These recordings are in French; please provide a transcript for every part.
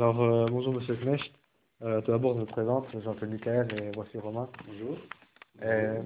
Alors, euh, bonjour Monsieur Knecht. Euh, tout d'abord, je me présente, je m'appelle Michael et voici Romain. Bonjour. Et, euh,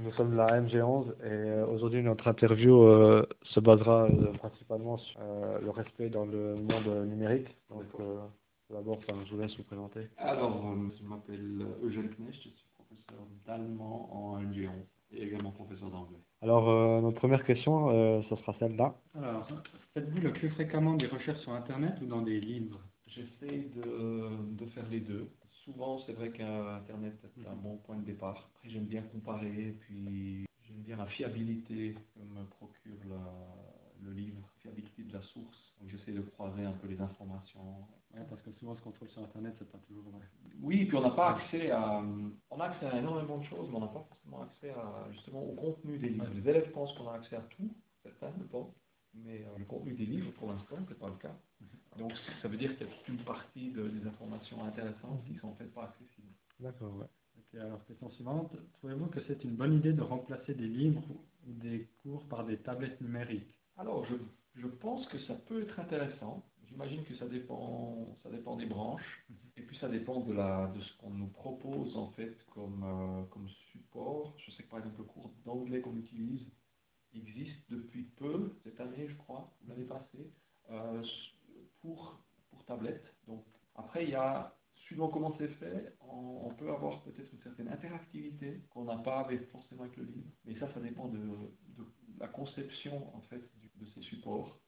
nous sommes de la MG11 et aujourd'hui notre interview euh, se basera euh, principalement sur euh, le respect dans le monde numérique. Donc, euh, tout d'abord, enfin, je vous laisse vous présenter. Alors, euh, je m'appelle Eugène Knecht, je suis professeur d'allemand en MG11 et également professeur d'anglais. Alors, euh, notre première question, euh, ce sera celle-là. Alors, faites-vous le plus fréquemment des recherches sur Internet ou dans des livres? J'essaie de, de faire les deux. Souvent, c'est vrai qu'Internet est un bon point de départ. Après, j'aime bien comparer, puis j'aime bien la fiabilité que me procure la- le livre, la fiabilité de la source. Donc, j'essaie de croiser un peu les informations. Ouais, parce que souvent, ce qu'on trouve sur Internet, c'est pas toujours vrai. Oui, puis on n'a pas accès à, on a accès à énormément de choses, mais on n'a pas forcément accès à, justement au contenu des livres. Les élèves pensent qu'on a accès à tout, certains le pensent, contenu des livres, pour l'instant, c'est pas le cas. Donc ça veut dire qu'il y a toute une partie de- des informations intéressantes qui sont en fait pas accessibles. D'accord, ouais. Ok, alors, question suivante. Trouvez-vous que c'est une bonne idée de remplacer des livres ou des cours par des tablettes numériques? Alors je, je pense que ça peut être intéressant. J'imagine que ça dépend, ça dépend des branches, et puis ça dépend de la, de ce qu'on nous propose en fait comme, euh, comme support. Je sais que par exemple le cours d'anglais qu'on utilise existe depuis peu, cette année je crois, ou l'année passée, euh, pour, pour tablette. Donc il y a, suivant comment c'est fait, on, peut avoir peut-être une certaine interactivité qu'on n'a pas avec, forcément avec le livre. Mais ça, ça dépend de, la conception en fait de ces supports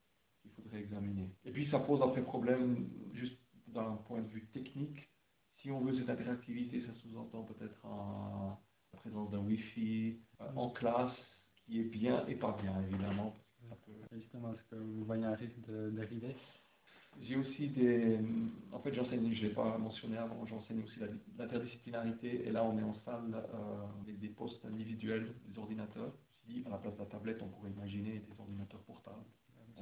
qu'il faudrait examiner. Et puis ça pose après problème juste d'un point de vue technique. Si on veut cette interactivité, ça sous-entend peut-être un- la présence d'un Wi-Fi euh, en classe qui est bien et pas bien évidemment. est-ce que vous voyez un risque de dériver? J'ai aussi des. En fait, j'enseigne, je ne l'ai pas mentionné avant, j'enseigne aussi l'interdisciplinarité. Et là, on est en salle euh, avec des postes individuels, des ordinateurs. Dit, à la place de la tablette, on pourrait imaginer des ordinateurs portables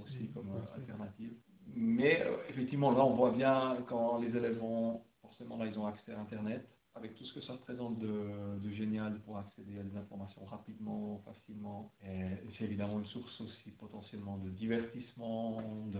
aussi comme euh, alternative. Mais euh, effectivement, là, on voit bien quand les élèves ont. Forcément, là, ils ont accès à Internet. Avec tout ce que ça représente de, de génial pour accéder à des informations rapidement, facilement. Et c'est évidemment une source aussi potentiellement de divertissement, de,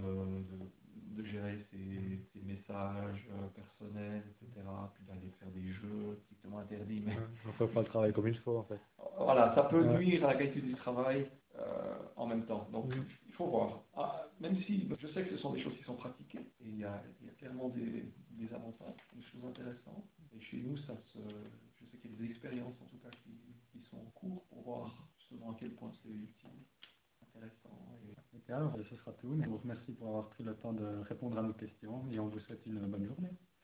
Mais On ne fait pas le travail comme il faut, en fait. voilà, ça peut Ouais. nuire à la qualité du travail euh, en même temps. Donc, il faut voir. Ah, même si je sais que ce sont des choses qui sont pratiquées, et il y a, il y a clairement des, des avantages, des choses intéressantes. Et chez nous, ça se, je sais qu'il y a des expériences, en tout cas, qui, qui sont en cours pour voir justement à quel point c'est utile, intéressant. Et... Alors, ce sera tout. On vous remercie pour avoir pris le temps de répondre à nos questions et on vous souhaite une bonne journée.